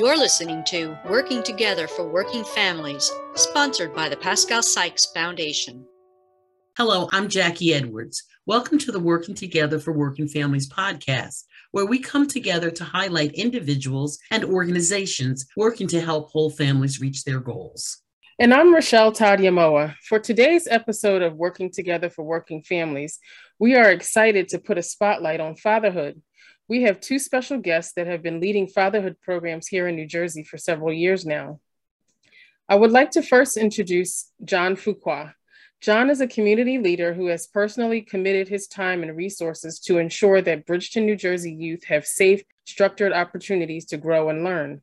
You're listening to Working Together for Working Families, sponsored by the Pascale Sykes Foundation. Hello, I'm Jackie Edwards. Welcome to the Working Together for Working Families podcast, where we come together to highlight individuals and organizations working to help whole families reach their goals. And I'm Rochelle Todd Yamoa. For today's episode of Working Together for Working Families, we are excited to put a spotlight on fatherhood we have two special guests that have been leading fatherhood programs here in New Jersey for several years now. I would like to first introduce John Fuqua. John is a community leader who has personally committed his time and resources to ensure that Bridgeton, New Jersey youth have safe, structured opportunities to grow and learn.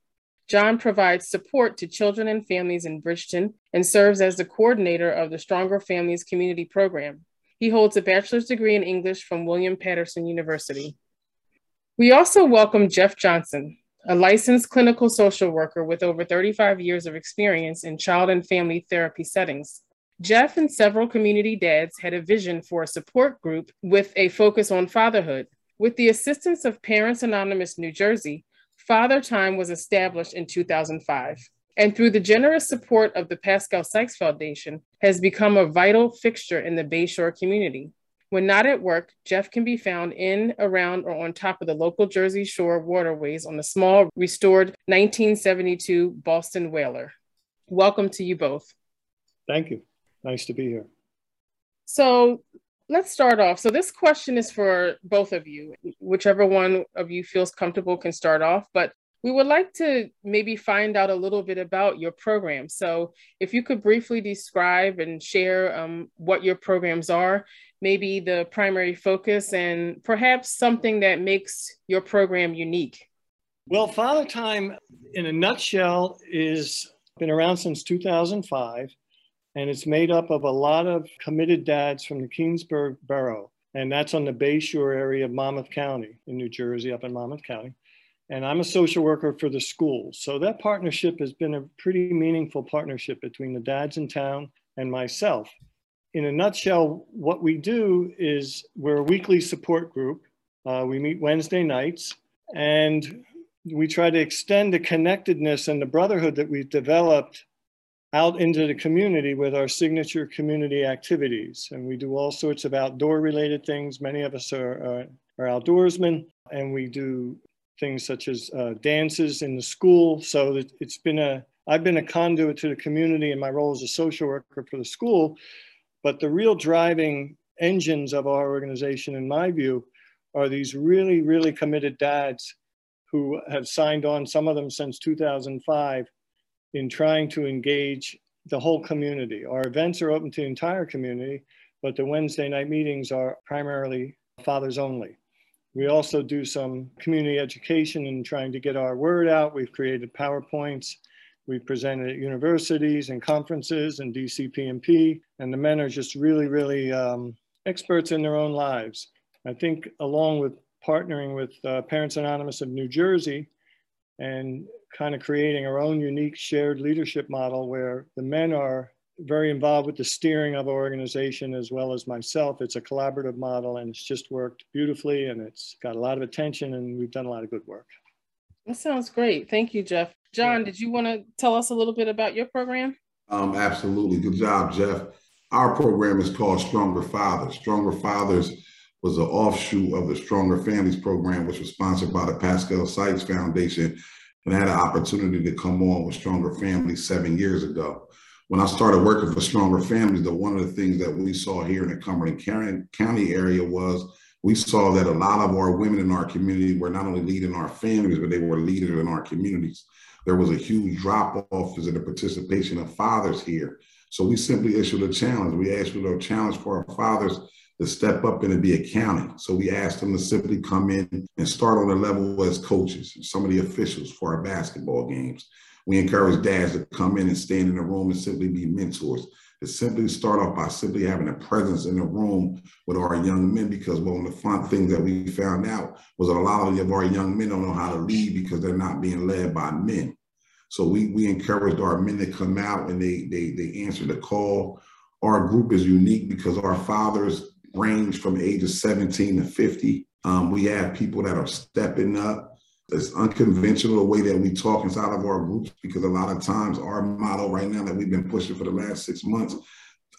John provides support to children and families in Bridgeton and serves as the coordinator of the Stronger Families Community Program. He holds a bachelor's degree in English from William Paterson University. We also welcome Jeff Johnson, a licensed clinical social worker with over 35 years of experience in child and family therapy settings. Jeff and several community dads had a vision for a support group with a focus on fatherhood. With the assistance of Parents Anonymous New Jersey, Father Time was established in 2005 and through the generous support of the Pascale Sykes Foundation, has become a vital fixture in the Bayshore community. When not at work, Jeff can be found in, around, or on top of the local Jersey Shore waterways on the small, restored 1972 Boston Whaler. Welcome to you both. Thank you. Nice to be here. So let's start off. So this question is for both of you. Whichever one of you feels comfortable can start off. But we would like to maybe find out a little bit about your program. So, if you could briefly describe and share um, what your programs are, maybe the primary focus, and perhaps something that makes your program unique. Well, Father Time, in a nutshell, is been around since 2005, and it's made up of a lot of committed dads from the Keansburg borough, and that's on the Bayshore area of Monmouth County in New Jersey, up in Monmouth County and I'm a social worker for the school. So that partnership has been a pretty meaningful partnership between the dads in town and myself. In a nutshell, what we do is we're a weekly support group. Uh, we meet Wednesday nights and we try to extend the connectedness and the brotherhood that we've developed out into the community with our signature community activities. And we do all sorts of outdoor related things. Many of us are, are, are outdoorsmen and we do things such as uh, dances in the school. So it, it's been a, I've been a conduit to the community in my role as a social worker for the school. But the real driving engines of our organization, in my view, are these really, really committed dads who have signed on, some of them since 2005, in trying to engage the whole community. Our events are open to the entire community, but the Wednesday night meetings are primarily fathers only. We also do some community education and trying to get our word out. We've created PowerPoints. We've presented at universities and conferences and DCP&P, and the men are just really, really um, experts in their own lives. I think along with partnering with uh, Parents Anonymous of New Jersey and kind of creating our own unique shared leadership model where the men are very involved with the steering of our organization as well as myself. It's a collaborative model and it's just worked beautifully and it's got a lot of attention and we've done a lot of good work. That sounds great. Thank you, Jeff. John, did you want to tell us a little bit about your program? Um, absolutely. Good job, Jeff. Our program is called Stronger Fathers. Stronger Fathers was an offshoot of the Stronger Families program, which was sponsored by the Pascale Sykes Foundation and I had an opportunity to come on with Stronger Families seven years ago when I started working for Stronger Families, the one of the things that we saw here in the Cumberland County area was we saw that a lot of our women in our community were not only leading our families, but they were leaders in our communities. There was a huge drop off in the participation of fathers here. So we simply issued a challenge. We issued a challenge for our fathers to step up and to be accounting. So we asked them to simply come in and start on a level as coaches, some of the officials for our basketball games. We encourage dads to come in and stand in the room and simply be mentors. To simply start off by simply having a presence in the room with our young men, because one of the fun things that we found out was that a lot of our young men don't know how to lead because they're not being led by men. So we we encouraged our men to come out and they they they answer the call. Our group is unique because our fathers range from ages 17 to 50. Um, we have people that are stepping up it's unconventional the way that we talk inside of our groups because a lot of times our motto right now that we've been pushing for the last six months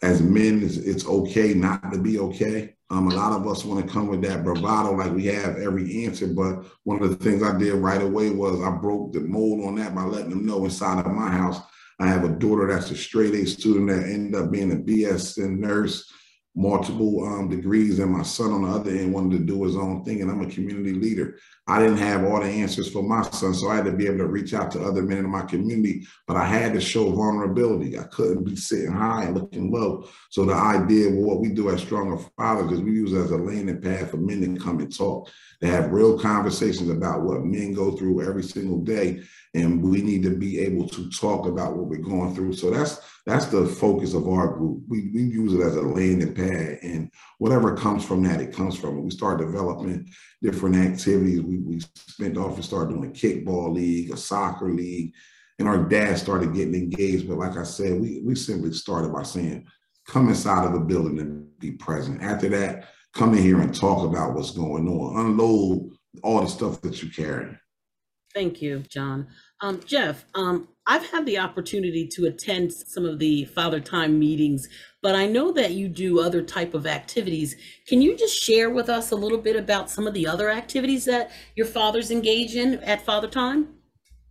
as men is it's okay not to be okay. Um, a lot of us want to come with that bravado like we have every answer, but one of the things I did right away was I broke the mold on that by letting them know inside of my house I have a daughter that's a straight A student that ended up being a BSN nurse multiple um, degrees, and my son on the other end wanted to do his own thing, and I'm a community leader. I didn't have all the answers for my son, so I had to be able to reach out to other men in my community, but I had to show vulnerability. I couldn't be sitting high and looking low. So the idea of what we do as Stronger Fathers is we use as a landing pad for men to come and talk, to have real conversations about what men go through every single day and we need to be able to talk about what we're going through. So that's that's the focus of our group. We, we use it as a landing pad, and whatever comes from that, it comes from it. We start developing different activities. We, we spent off and started doing a kickball league, a soccer league, and our dad started getting engaged. But like I said, we, we simply started by saying, come inside of the building and be present. After that, come in here and talk about what's going on. Unload all the stuff that you carry. Thank you, John. Um, Jeff, um, I've had the opportunity to attend some of the Father Time meetings, but I know that you do other type of activities. Can you just share with us a little bit about some of the other activities that your fathers engage in at Father Time?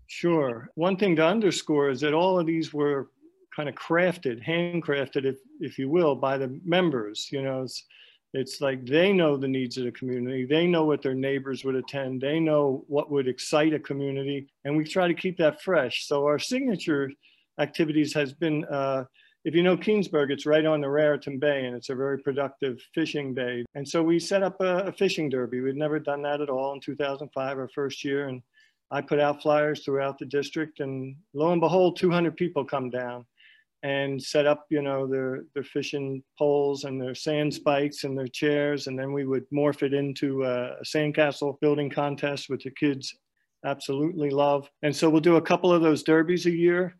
Sure. One thing to underscore is that all of these were kind of crafted, handcrafted, if if you will, by the members. You know, it's it's like they know the needs of the community. They know what their neighbors would attend. They know what would excite a community. And we try to keep that fresh. So our signature activities has been, uh, if you know Keansburg, it's right on the Raritan Bay and it's a very productive fishing bay. And so we set up a, a fishing derby. We'd never done that at all in 2005, our first year. And I put out flyers throughout the district and lo and behold, 200 people come down and set up, you know, their, their fishing poles and their sand spikes and their chairs. And then we would morph it into a, sandcastle building contest, which the kids absolutely love. And so we'll do a couple of those derbies a year.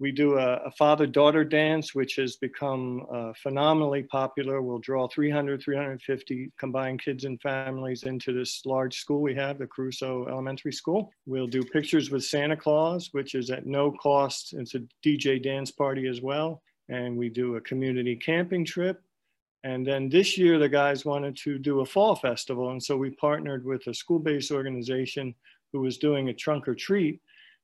We do a, a father-daughter dance, which has become uh, phenomenally popular. We'll draw 300, 350 combined kids and families into this large school we have, the Caruso Elementary School. We'll do pictures with Santa Claus, which is at no cost. It's a DJ dance party as well. And we do a community camping trip. And then this year, the guys wanted to do a fall festival. And so we partnered with a school-based organization who was doing a trunk or treat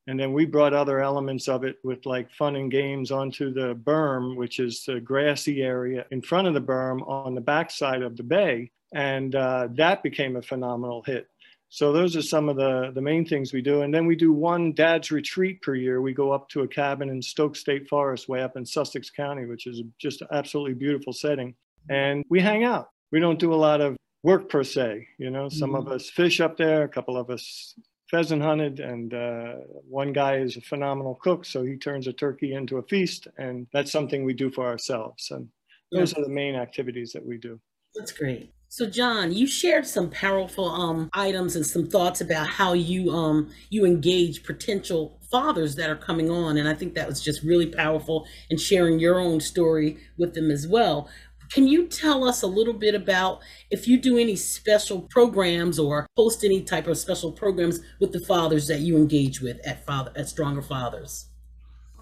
and then we brought other elements of it with like fun and games onto the berm, which is the grassy area in front of the berm on the backside of the bay. And uh, that became a phenomenal hit. So those are some of the, the main things we do. And then we do one dad's retreat per year. We go up to a cabin in Stokes State Forest, way up in Sussex County, which is just absolutely beautiful setting. And we hang out. We don't do a lot of work per se. You know, some mm-hmm. of us fish up there, a couple of us pheasant hunted, and uh, one guy is a phenomenal cook, so he turns a turkey into a feast, and that's something we do for ourselves. And those yeah. are the main activities that we do. That's great. So, John, you shared some powerful um, items and some thoughts about how you um, you engage potential fathers that are coming on, and I think that was just really powerful. And sharing your own story with them as well. Can you tell us a little bit about if you do any special programs or host any type of special programs with the fathers that you engage with at Father at Stronger Fathers?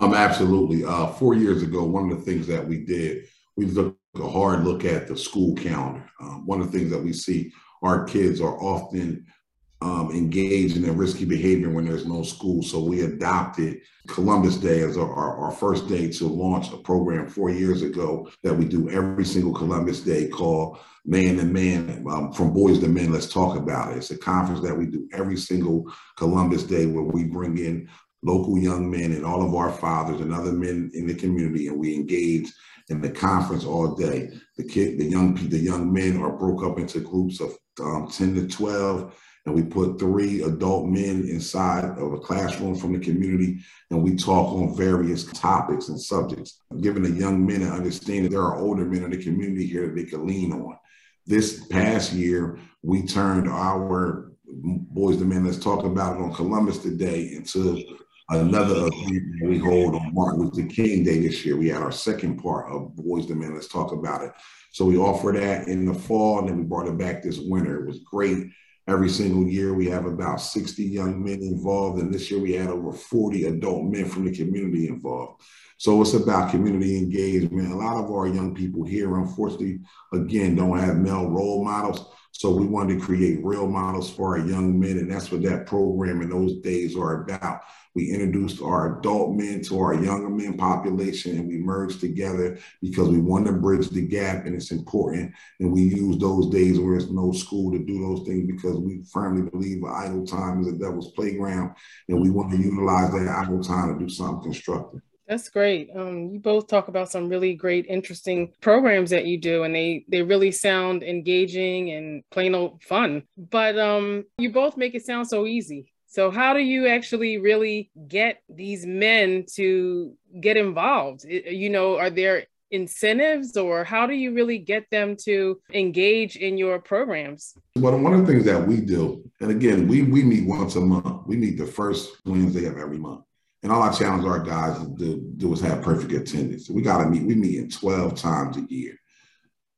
Um, absolutely. Uh, four years ago, one of the things that we did, we took a hard look at the school calendar. Um, one of the things that we see, our kids are often um, engaged in risky behavior when there's no school. So we adopted Columbus Day as our, our, first day to launch a program four years ago that we do every single Columbus Day called Man to Man um, from Boys to Men. Let's talk about it. It's a conference that we do every single Columbus Day where we bring in local young men and all of our fathers and other men in the community, and we engage in the conference all day. The kid, the young the young men are broke up into groups of um, ten to twelve and we put three adult men inside of a classroom from the community and we talk on various topics and subjects, giving the young men an understanding there are older men in the community here that they can lean on. This past year, we turned our Boys the Men Let's Talk About It on Columbus Day into another event we hold on Martin Luther King Day this year. We had our second part of Boys the Men Let's Talk About It. So we offered that in the fall and then we brought it back this winter. It was great Every single year, we have about 60 young men involved. And this year, we had over 40 adult men from the community involved. So it's about community engagement. A lot of our young people here, unfortunately, again, don't have male role models. So we wanted to create real models for our young men. And that's what that program in those days are about. We introduced our adult men to our younger men population and we merged together because we want to bridge the gap and it's important. And we use those days where there's no school to do those things because we firmly believe idle time is a devil's playground. And we want to utilize that idle time to do something constructive. That's great. Um, you both talk about some really great, interesting programs that you do, and they they really sound engaging and plain old fun. But um, you both make it sound so easy. So how do you actually really get these men to get involved? You know, are there incentives or how do you really get them to engage in your programs? Well, one of the things that we do, and again, we we meet once a month. We meet the first Wednesday of every month. And all I challenge our guys to do, is have perfect attendance. We got to meet. We meet in 12 times a year.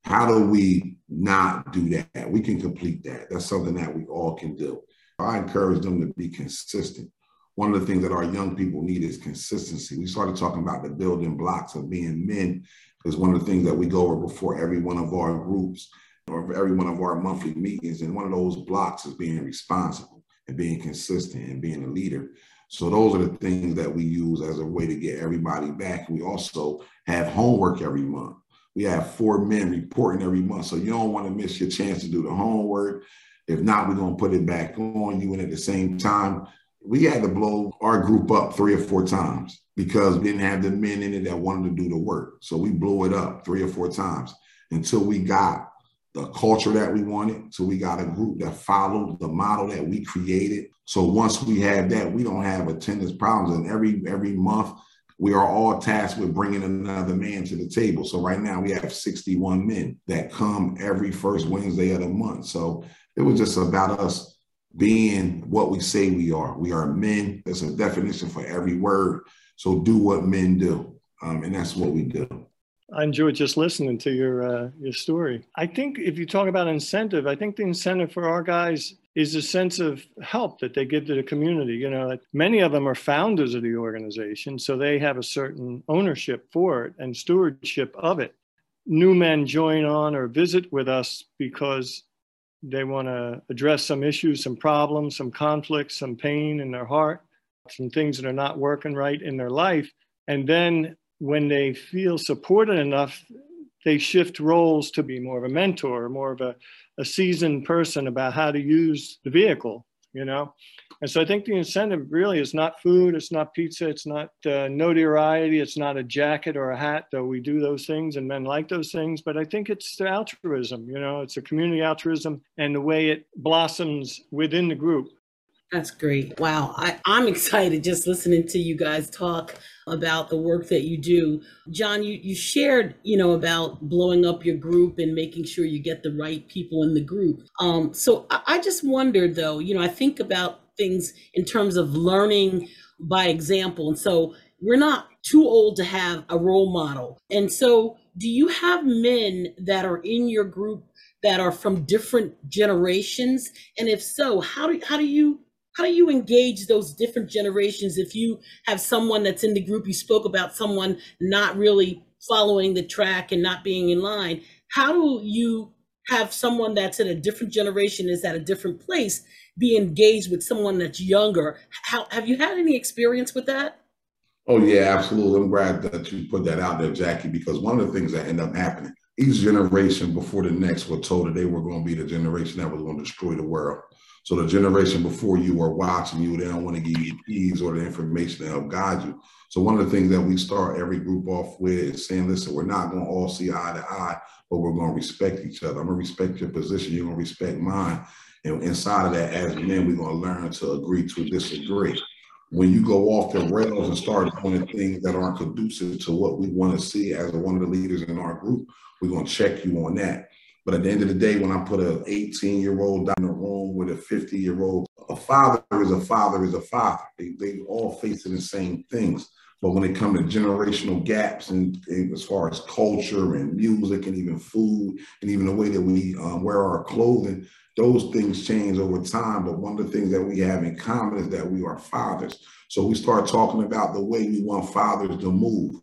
How do we not do that? We can complete that. That's something that we all can do. I encourage them to be consistent. One of the things that our young people need is consistency. We started talking about the building blocks of being men, because one of the things that we go over before every one of our groups or every one of our monthly meetings. And one of those blocks is being responsible and being consistent and being a leader. So those are the things that we use as a way to get everybody back. We also have homework every month. We have four men reporting every month. So you don't want to miss your chance to do the homework. If not, we're going to put it back on you. And at the same time, we had to blow our group up three or four times because we didn't have the men in it that wanted to do the work. So we blew it up three or four times until we got the culture that we wanted. So we got a group that followed the model that we created. So once we have that, we don't have attendance problems. And every every month, we are all tasked with bringing another man to the table. So right now we have 61 men that come every first Wednesday of the month. So it was just about us being what we say we are. We are men. There's a definition for every word. So do what men do. Um, and that's what we do. I enjoyed just listening to your uh, your story. I think if you talk about incentive, I think the incentive for our guys is a sense of help that they give to the community. You know, many of them are founders of the organization, so they have a certain ownership for it and stewardship of it. New men join on or visit with us because they want to address some issues, some problems, some conflicts, some pain in their heart, some things that are not working right in their life. And then when they feel supported enough, they shift roles to be more of a mentor, more of a, a seasoned person about how to use the vehicle, you know? And so I think the incentive really is not food, it's not pizza, it's not uh, notoriety, it's not a jacket or a hat, though we do those things and men like those things. But I think it's the altruism, you know, it's a community altruism and the way it blossoms within the group. That's great. Wow. I, I'm excited just listening to you guys talk about the work that you do. John, you, you shared, you know, about blowing up your group and making sure you get the right people in the group. Um, so I, I just wondered though, you know, I think about things in terms of learning by example. And so we're not too old to have a role model. And so do you have men that are in your group that are from different generations? And if so, how do, how do you how do you engage those different generations if you have someone that's in the group you spoke about someone not really following the track and not being in line how do you have someone that's in a different generation is at a different place be engaged with someone that's younger. How have you had any experience with that? Oh yeah absolutely. I'm glad that you put that out there jackie because one of the things that end up happening each generation before the next were told that they were going to be the generation that was going to destroy the world. So the generation before you are watching you, they don't want to give you keys or the information to help guide you. So one of the things that we start every group off with is saying, listen, we're not going to all see eye to eye, but we're going to respect each other. I'm going to respect your position. You're going to respect mine. And inside of that, as men, we're going to learn to agree to disagree. When you go off the rails and start doing things that aren't conducive to what we want to see as one of the leaders in our group, we're going to check you on that. But at the end of the day, when I put an 18 year old down in a room with a 50 year old, a father is a father is a father. They, they all facing the same things. But when it comes to generational gaps and, and, as far as culture and music and even food and even the way that we um, wear our clothing, those things change over time. But one of the things that we have in common is that we are fathers. So we start talking about the way we want fathers to move.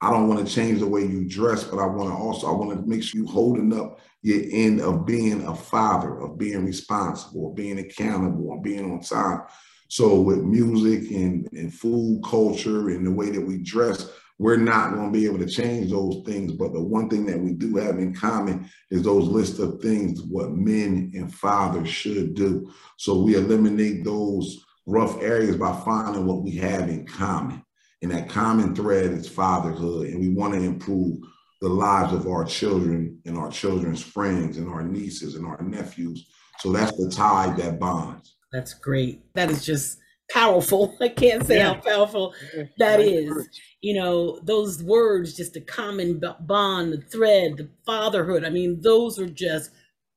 I don't want to change the way you dress, but I want to also, I want to make sure you holding up your end of being a father, of being responsible, of being accountable, of being on time. So with music and, and food culture and the way that we dress, we're not going to be able to change those things. But the one thing that we do have in common is those list of things what men and fathers should do. So we eliminate those rough areas by finding what we have in common. And that common thread is fatherhood. And we want to improve the lives of our children and our children's friends and our nieces and our nephews. So that's the tie that bonds. That's great. That is just powerful. I can't say yeah. how powerful that is. You know, those words, just the common bond, the thread, the fatherhood. I mean, those are just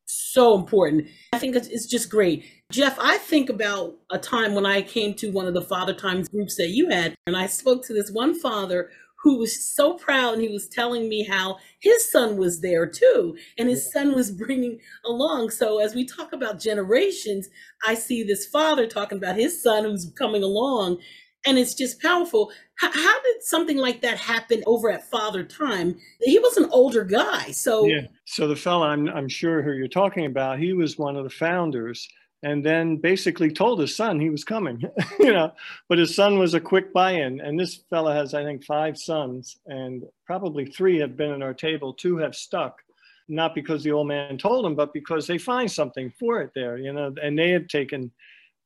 so important. I think it's, just great. Jeff, I think about a time when I came to one of the Father Times groups that you had, and I spoke to this one father who was so proud and he was telling me how his son was there too and his son was bringing along. So as we talk about generations i see this father talking about his son who's coming along and it's just powerful. How, how did something like that happen over at father time? He was an older guy so yeah. So the fellow I'm, I'm sure who you're talking about he was one of the founders and then basically told his son he was coming, you know. But his son was a quick buy-in, and this fella has, I think, five sons, and probably three have been at our table. Two have stuck, not because the old man told them, but because they find something for it there, you know. And they have taken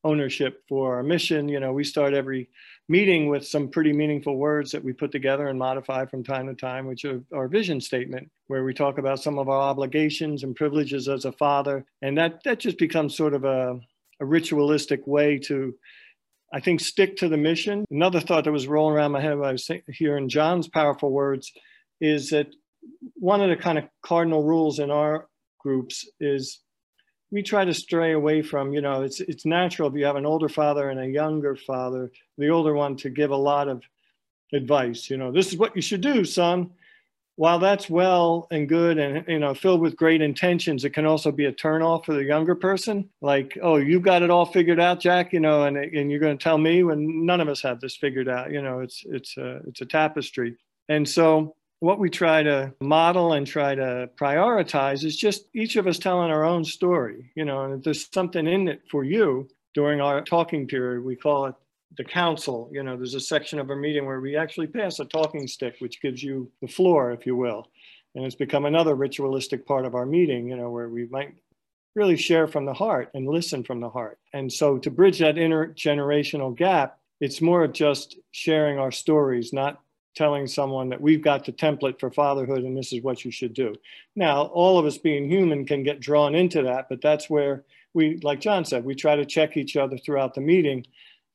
ownership for our mission. You know, we start every meeting with some pretty meaningful words that we put together and modify from time to time, which are our vision statement, where we talk about some of our obligations and privileges as a father. And that, that just becomes sort of a, a ritualistic way to, I think, stick to the mission. Another thought that was rolling around my head when I was hearing John's powerful words is that one of the kind of cardinal rules in our groups is we try to stray away from, you know, it's, it's natural if you have an older father and a younger father, the older one to give a lot of advice, you know, this is what you should do, son. While that's well and good and, you know, filled with great intentions, it can also be a turnoff for the younger person. Like, oh, you've got it all figured out, Jack, you know, and, and you're going to tell me when none of us have this figured out, you know, it's, it's a, it's a tapestry. And so what we try to model and try to prioritize is just each of us telling our own story, you know, and if there's something in it for you during our talking period, we call it the council. You know, there's a section of our meeting where we actually pass a talking stick, which gives you the floor, if you will. And it's become another ritualistic part of our meeting, you know, where we might really share from the heart and listen from the heart. And so to bridge that intergenerational gap, it's more of just sharing our stories, not telling someone that we've got the template for fatherhood and this is what you should do. Now, all of us being human can get drawn into that, but that's where we, like John said, we try to check each other throughout the meeting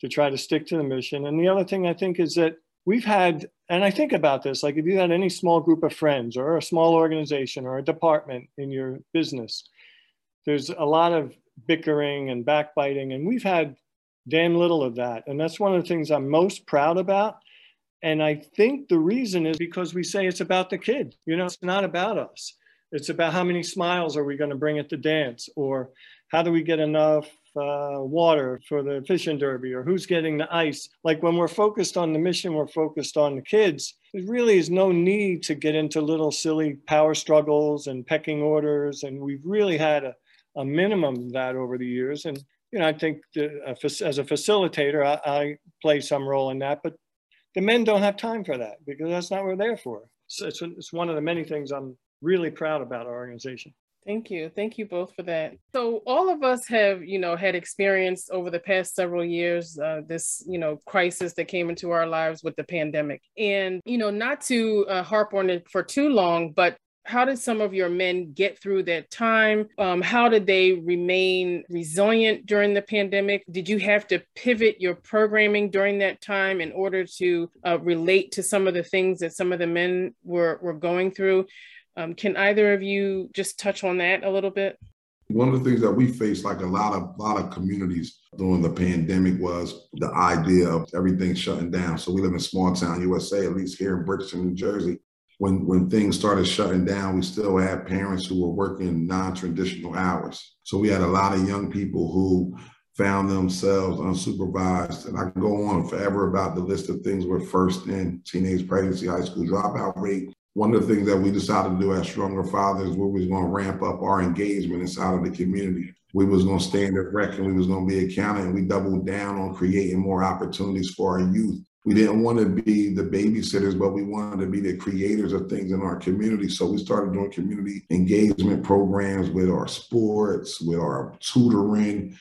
to try to stick to the mission. And the other thing I think is that we've had, and I think about this, like if you had any small group of friends or a small organization or a department in your business, there's a lot of bickering and backbiting, and we've had damn little of that. And that's one of the things I'm most proud about and I think the reason is because we say it's about the kid. You know, it's not about us. It's about how many smiles are we going to bring at the dance, or how do we get enough uh, water for the fishing derby, or who's getting the ice. Like when we're focused on the mission, we're focused on the kids. There really is no need to get into little silly power struggles and pecking orders. And we've really had a, a minimum of that over the years. And you know, I think the, uh, as a facilitator, I, I play some role in that, but the men don't have time for that because that's not what we're there for. So it's, it's one of the many things I'm really proud about our organization. Thank you. Thank you both for that. So all of us have, you know, had experience over the past several years uh, this, you know, crisis that came into our lives with the pandemic. And, you know, not to uh, harp on it for too long, but how did some of your men get through that time? Um, how did they remain resilient during the pandemic? Did you have to pivot your programming during that time in order to uh, relate to some of the things that some of the men were, were going through? Um, can either of you just touch on that a little bit? One of the things that we faced, like a lot of lot of communities during the pandemic, was the idea of everything shutting down. So we live in small town USA, at least here in Bridgeton, New Jersey when when things started shutting down, we still had parents who were working non-traditional hours. So we had a lot of young people who found themselves unsupervised. And I can go on forever about the list of things we're first in teenage pregnancy, high school dropout rate. One of the things that we decided to do as Stronger Fathers, we was going to ramp up our engagement inside of the community. We was going to stand erect and we was going to be accounted. And we doubled down on creating more opportunities for our youth we didn't want to be the babysitters, but we wanted to be the creators of things in our community. So we started doing community engagement programs with our sports, with our tutoring.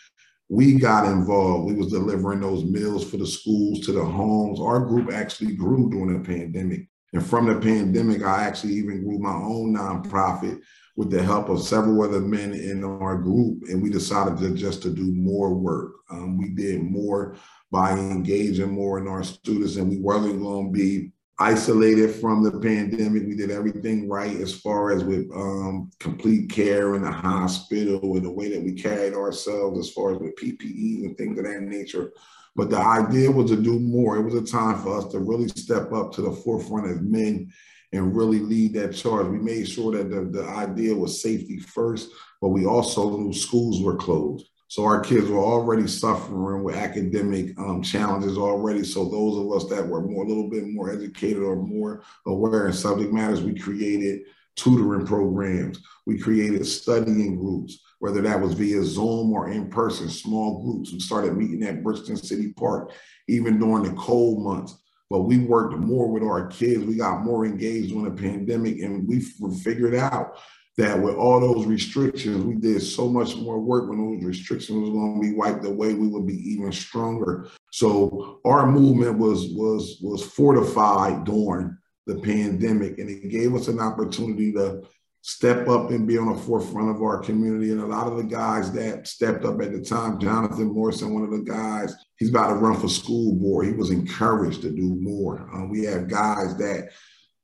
We got involved. We was delivering those meals for the schools to the homes. Our group actually grew during the pandemic. And from the pandemic, I actually even grew my own nonprofit with the help of several other men in our group. And we decided to just to do more work. Um, we did more by engaging more in our students. And we weren't going to be isolated from the pandemic. We did everything right as far as with um, complete care in the hospital and the way that we carried ourselves as far as with PPE and things of that nature. But the idea was to do more. It was a time for us to really step up to the forefront as men and really lead that charge. We made sure that the, the idea was safety first, but we also knew schools were closed. So our kids were already suffering with academic um, challenges already. So those of us that were more a little bit more educated or more aware in subject matters, we created tutoring programs. We created studying groups, whether that was via Zoom or in person, small groups. We started meeting at Bridgeton City Park, even during the cold months. But we worked more with our kids. We got more engaged during the pandemic, and we figured out that with all those restrictions, we did so much more work when those restrictions was going to be wiped away, we would be even stronger. So our movement was was was fortified during the pandemic, and it gave us an opportunity to step up and be on the forefront of our community. And a lot of the guys that stepped up at the time, Jonathan Morrison, one of the guys, he's about to run for school board. He was encouraged to do more. Uh, we have guys that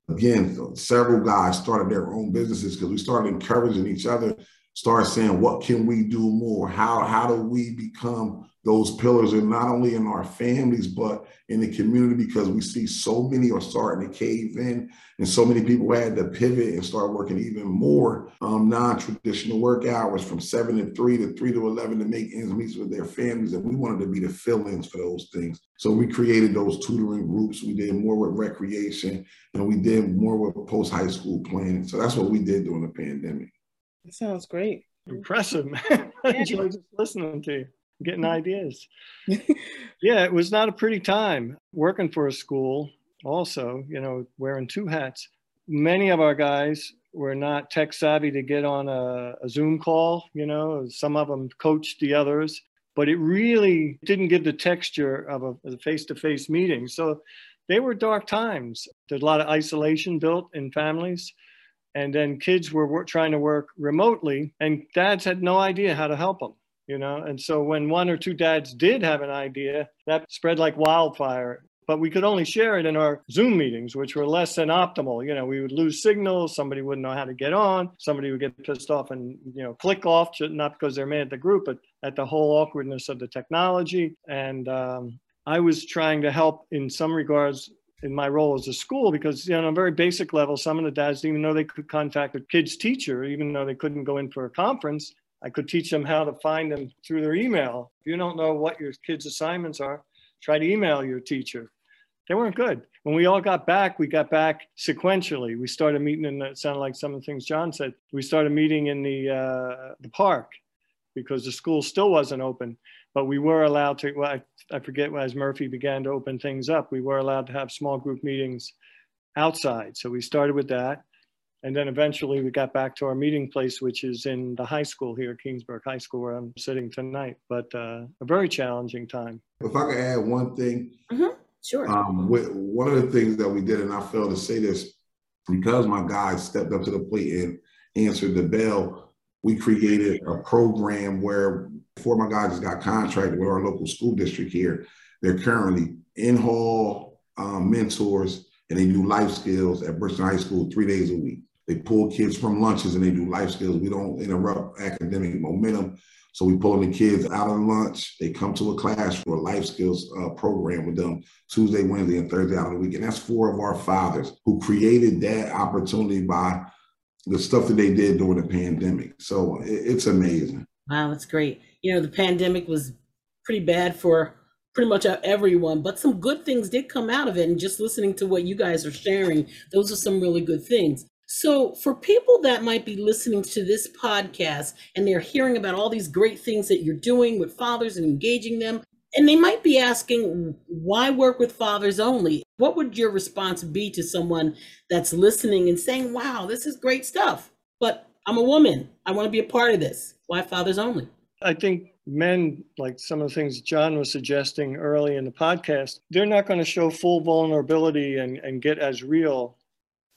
again, several guys started their own businesses because we started encouraging each other, started saying, what can we do more? How, how do we become those pillars and not only in our families, but in the community because we see so many are starting to cave in and so many people had to pivot and start working even more um, non-traditional work hours from seven to three to three to 11 to make ends meet with their families. And we wanted to be the fill-ins for those things. So we created those tutoring groups. We did more with recreation and we did more with post-high school planning. So that's what we did during the pandemic. That sounds great. Impressive, man. I enjoy just listening to you getting ideas. yeah, it was not a pretty time working for a school, also, you know, wearing two hats. Many of our guys were not tech savvy to get on a, a Zoom call, you know, some of them coached the others, but it really didn't give the texture of a face to face meeting. So they were dark times. There's a lot of isolation built in families. And then kids were trying to work remotely, and dads had no idea how to help them you know? And so when one or two dads did have an idea that spread like wildfire. But we could only share it in our zoom meetings which were less than optimal. You know we would lose signals somebody wouldn't know how to get on somebody would get pissed off and you know click off not because they're mad at the group but at the whole awkwardness of the technology. And um, i was trying to help in some regards in my role as a school because you know on a very basic level some of the dads didn't even know they could contact their kid's teacher even though they couldn't go in for a conference I could teach them how to find them through their email. If you don't know what your kids' assignments are, try to email your teacher. They weren't good. When we all got back, we got back sequentially. We started meeting in, it sounded like some of the things John said. We started meeting in the, uh, the park because the school still wasn't open. But we were allowed to, well, I, I forget as Murphy began to open things up, we were allowed to have small group meetings outside. So we started with that. And then eventually we got back to our meeting place, which is in the high school here, Keansburg High School, where I'm sitting tonight. But uh, a very challenging time. If I could add one thing, mm-hmm. sure. Um, one of the things that we did, and I failed to say this, because my guys stepped up to the plate and answered the bell, we created a program where before my guys got contracted with our local school district here, they're currently in hall um, mentors and they do life skills at Bridgeton High School three days a week. They pull kids from lunches and they do life skills. We don't interrupt academic momentum. So we pulling the kids out of lunch. They come to a class for a life skills uh, program with them Tuesday, Wednesday, and Thursday out of the week. And that's four of our fathers who created that opportunity by the stuff that they did during the pandemic. So it, it's amazing. Wow, that's great. You know, the pandemic was pretty bad for pretty much everyone, but some good things did come out of it. And just listening to what you guys are sharing, those are some really good things. So, for people that might be listening to this podcast and they're hearing about all these great things that you're doing with fathers and engaging them, and they might be asking, why work with fathers only? What would your response be to someone that's listening and saying, wow, this is great stuff, but I'm a woman. I want to be a part of this. Why fathers only? I think men, like some of the things John was suggesting early in the podcast, they're not going to show full vulnerability and, and get as real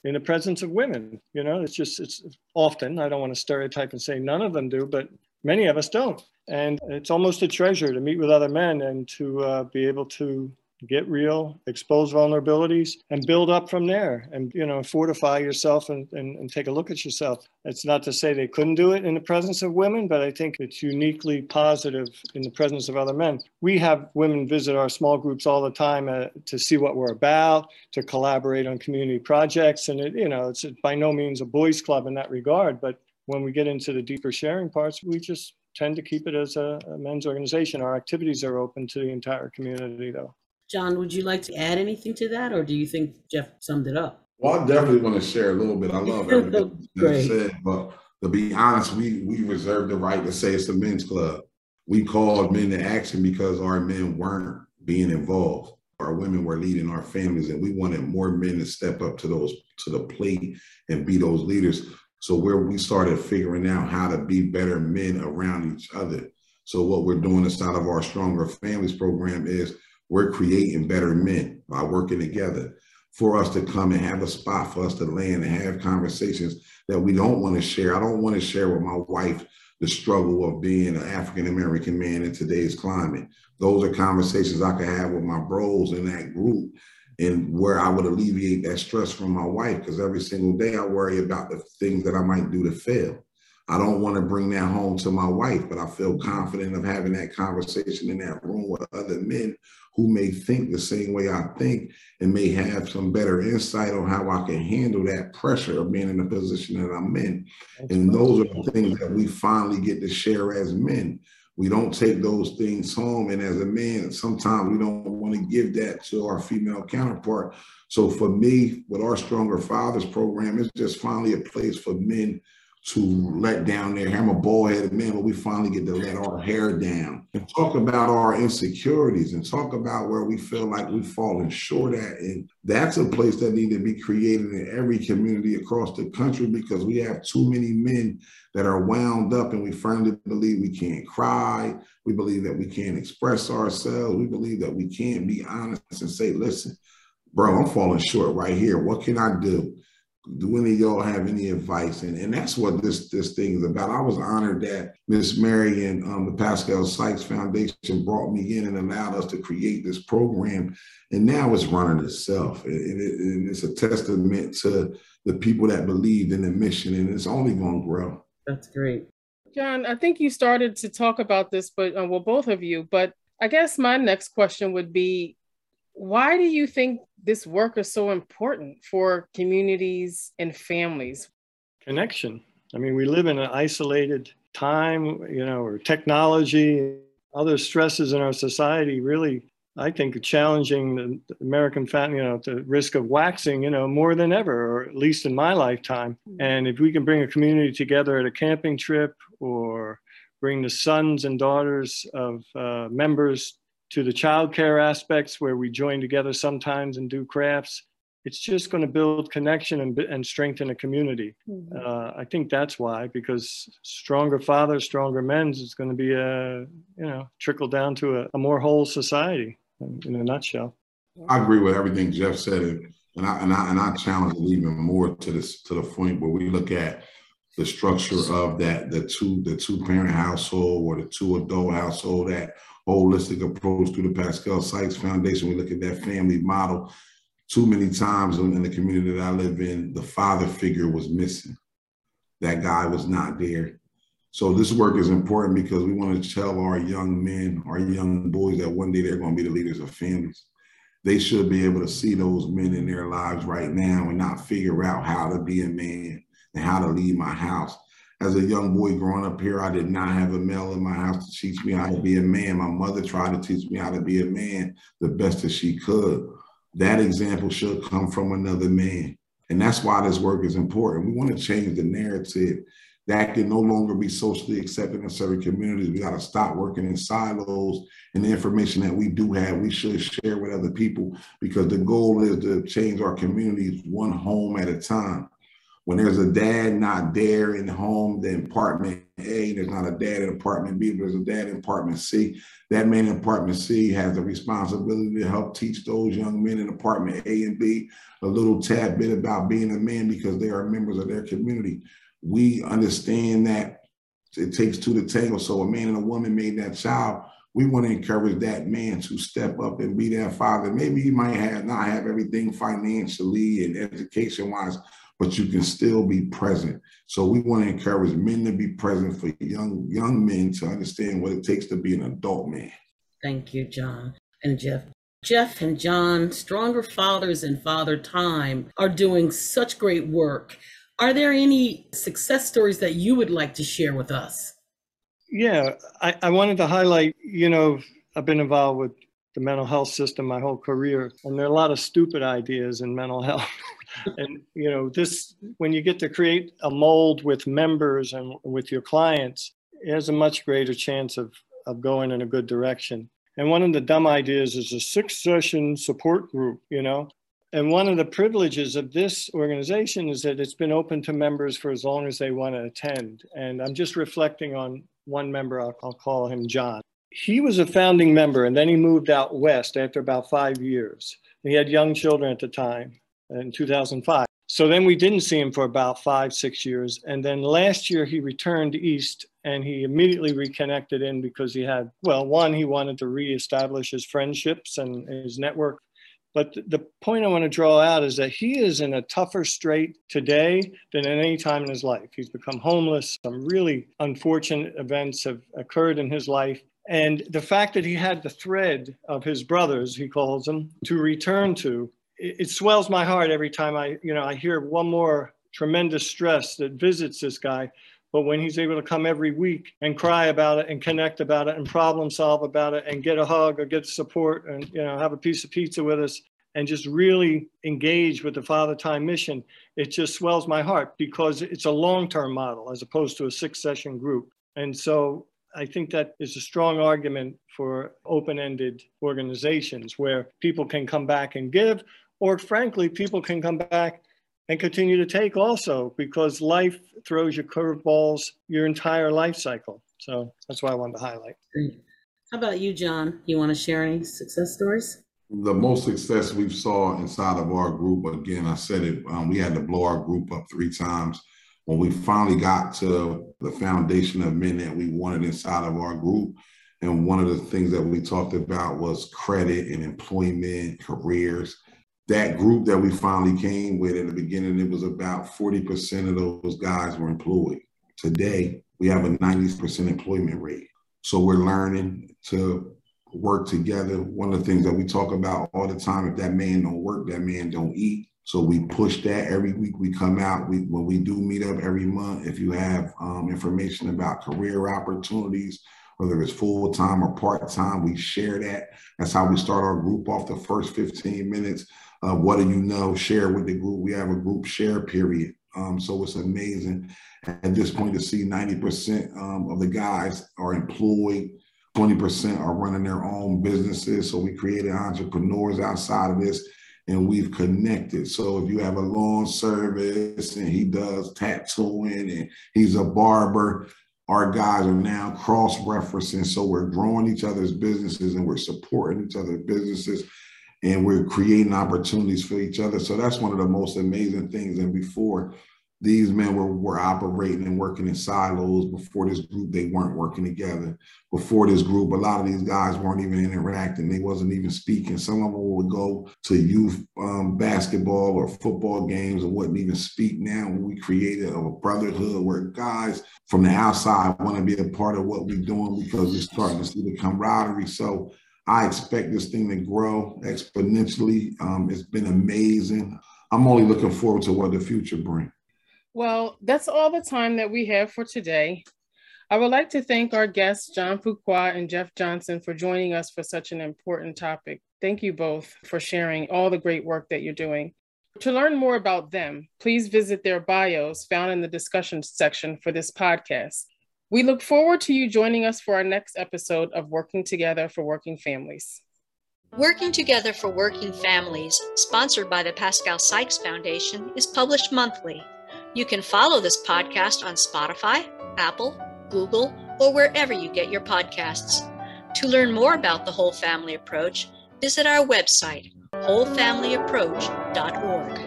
in the presence of women. You know, it's just, it's often, I don't want to stereotype and say none of them do, but many of us don't. And it's almost a treasure to meet with other men and to uh, be able to get real, expose vulnerabilities, and build up from there and, you know, fortify yourself and, and, and, take a look at yourself. It's not to say they couldn't do it in the presence of women, but I think it's uniquely positive in the presence of other men. We have women visit our small groups all the time uh, to see what we're about, to collaborate on community projects. And, it, you know, it's by no means a boys' club in that regard, but when we get into the deeper sharing parts, we just tend to keep it as a, a men's organization. Our activities are open to the entire community, though. John, would you like to add anything to that, or do you think Jeff summed it up? Well, I definitely want to share a little bit. I love everything you said, but to be honest, we we reserve the right to say it's a men's club. We called men to action because our men weren't being involved. Our women were leading our families, and we wanted more men to step up to those to the plate and be those leaders. So where we started figuring out how to be better men around each other. So what we're doing inside of our Stronger Families program is we're creating better men by working together for us to come and have a spot for us to land and have conversations that we don't want to share. I don't want to share with my wife the struggle of being an African American man in today's climate. Those are conversations I can have with my bros in that group and where I would alleviate that stress from my wife because every single day I worry about the things that I might do to fail. I don't want to bring that home to my wife, but I feel confident of having that conversation in that room with other men who may think the same way I think and may have some better insight on how I can handle that pressure of being in the position that I'm in. And those are the things that we finally get to share as men. We don't take those things home. And as a man, sometimes we don't want to give that to our female counterpart. So for me, with our Stronger Fathers program, it's just finally a place for men to let down their hair. I'm a bald headed man, but we finally get to let our hair down and talk about our insecurities and talk about where we feel like we've fallen short at. And that's a place that needs to be created in every community across the country because we have too many men that are wound up and we firmly believe we can't cry. We believe that we can't express ourselves. We believe that we can't be honest and say, listen, bro, I'm falling short right here. What can I do? Do any of y'all have any advice? And, and that's what this this thing is about. I was honored that Miss Mary and um, the Pascale Sykes Foundation brought me in and allowed us to create this program. And now it's running itself. And, it, and it's a testament to the people that believed in the mission, and it's only going to grow. That's great. John, I think you started to talk about this, but uh, well, both of you. But I guess my next question would be why do you think this work is so important for communities and families? Connection. I mean, we live in an isolated time, you know, or technology, other stresses in our society really, I think, are challenging the American family, you know, the risk of waxing, you know, more than ever, or at least in my lifetime. And if we can bring a community together at a camping trip or bring the sons and daughters of uh, members to the childcare aspects where we join together sometimes and do crafts. It's just going to build connection and, and strengthen a community. Mm-hmm. Uh, I think that's why, because stronger fathers, stronger men is going to be a, you know, trickle down to a, a more whole society in a nutshell. I agree with everything Jeff said, and I and I and I challenge it even more to this to the point where we look at the structure of that the two the two parent household or the two adult household that holistic approach through the Pascale Sykes Foundation. We look at that family model. Too many times in the community that I live in, the father figure was missing. That guy was not there. So this work is important because we want to tell our young men, our young boys that one day they're going to be the leaders of families. They should be able to see those men in their lives right now and not figure out how to be a man and how to leave my house. As a young boy growing up here, I did not have a male in my house to teach me how to be a man. My mother tried to teach me how to be a man the best that she could. That example should come from another man. And that's why this work is important. We want to change the narrative that can no longer be socially accepted in certain communities. We got to stop working in silos. And the information that we do have, we should share with other people because the goal is to change our communities one home at a time. When there's a dad not there in the home, the apartment A, there's not a dad in apartment B, but there's a dad in apartment C. That man in apartment C has the responsibility to help teach those young men in apartment A and B a little tad bit about being a man because they are members of their community we understand that it takes two to tango. So a man and a woman made that child. We want to encourage that man to step up and be that father. Maybe he might have not have everything financially and education wise, but you can still be present. So we want to encourage men to be present for young young men to understand what it takes to be an adult man. Thank you, John and Jeff. Jeff and John, Stronger Fathers and Father Time, are doing such great work are there any success stories that you would like to share with us? Yeah, I, I wanted to highlight, you know, I've been involved with the mental health system my whole career, and there are a lot of stupid ideas in mental health. and, you know, this, when you get to create a mold with members and with your clients, it has a much greater chance of, of going in a good direction. And one of the dumb ideas is a six session support group, you know, and one of the privileges of this organization is that it's been open to members for as long as they want to attend. And I'm just reflecting on one member, I'll, I'll call him John. He was a founding member and then he moved out west after about five years. He had young children at the time in 2005. So then we didn't see him for about five, six years. And then last year he returned east and he immediately reconnected in because he had, well, one, he wanted to reestablish his friendships and his network but the point I want to draw out is that he is in a tougher strait today than at any time in his life. He's become homeless. Some really unfortunate events have occurred in his life. And the fact that he had the thread of his brothers, he calls them, to return to, it, it swells my heart every time I, you know, I hear one more tremendous stress that visits this guy but when he's able to come every week and cry about it and connect about it and problem solve about it and get a hug or get support and you know have a piece of pizza with us and just really engage with the Father Time mission, it just swells my heart because it's a long-term model as opposed to a six-session group. And so I think that is a strong argument for open-ended organizations where people can come back and give, or frankly, people can come back and continue to take also because life throws you curveballs your entire life cycle. So that's why I wanted to highlight. Great. How about you, John? You want to share any success stories? The most success we've saw inside of our group, again, I said it, um, we had to blow our group up three times. When we finally got to the foundation of men that we wanted inside of our group, and one of the things that we talked about was credit and employment, careers that group that we finally came with in the beginning, it was about 40% of those guys were employed. Today, we have a 90% employment rate. So we're learning to work together. One of the things that we talk about all the time, if that man don't work, that man don't eat. So we push that every week we come out. We when we do meet up every month, if you have um, information about career opportunities, whether it's full time or part time, we share that. That's how we start our group off the first 15 minutes uh, what do you know? Share with the group. We have a group share period. Um, so it's amazing at this point to see 90% um, of the guys are employed, 20% are running their own businesses. So we created entrepreneurs outside of this and we've connected. So if you have a lawn service and he does tattooing and he's a barber, our guys are now cross referencing. So we're growing each other's businesses and we're supporting each other's businesses and we're creating opportunities for each other. So that's one of the most amazing things. And before, these men were, were operating and working in silos. Before this group they weren't working together. Before this group a lot of these guys weren't even interacting. They wasn't even speaking. Some of them would go to youth um, basketball or football games and wouldn't even speak. Now we created a brotherhood where guys from the outside want to be a part of what we're doing because we're starting to see the camaraderie. So I expect this thing to grow exponentially. Um, it's been amazing. I'm only looking forward to what the future brings. Well, that's all the time that we have for today. I would like to thank our guests, John Fuqua and Jeff Johnson, for joining us for such an important topic. Thank you both for sharing all the great work that you're doing. To learn more about them, please visit their bios found in the discussion section for this podcast. We look forward to you joining us for our next episode of Working Together for Working Families. Working Together for Working Families, sponsored by the Pascale Sykes Foundation, is published monthly. You can follow this podcast on Spotify, Apple, Google, or wherever you get your podcasts. To learn more about the Whole Family Approach, visit our website, wholefamilyapproach.org.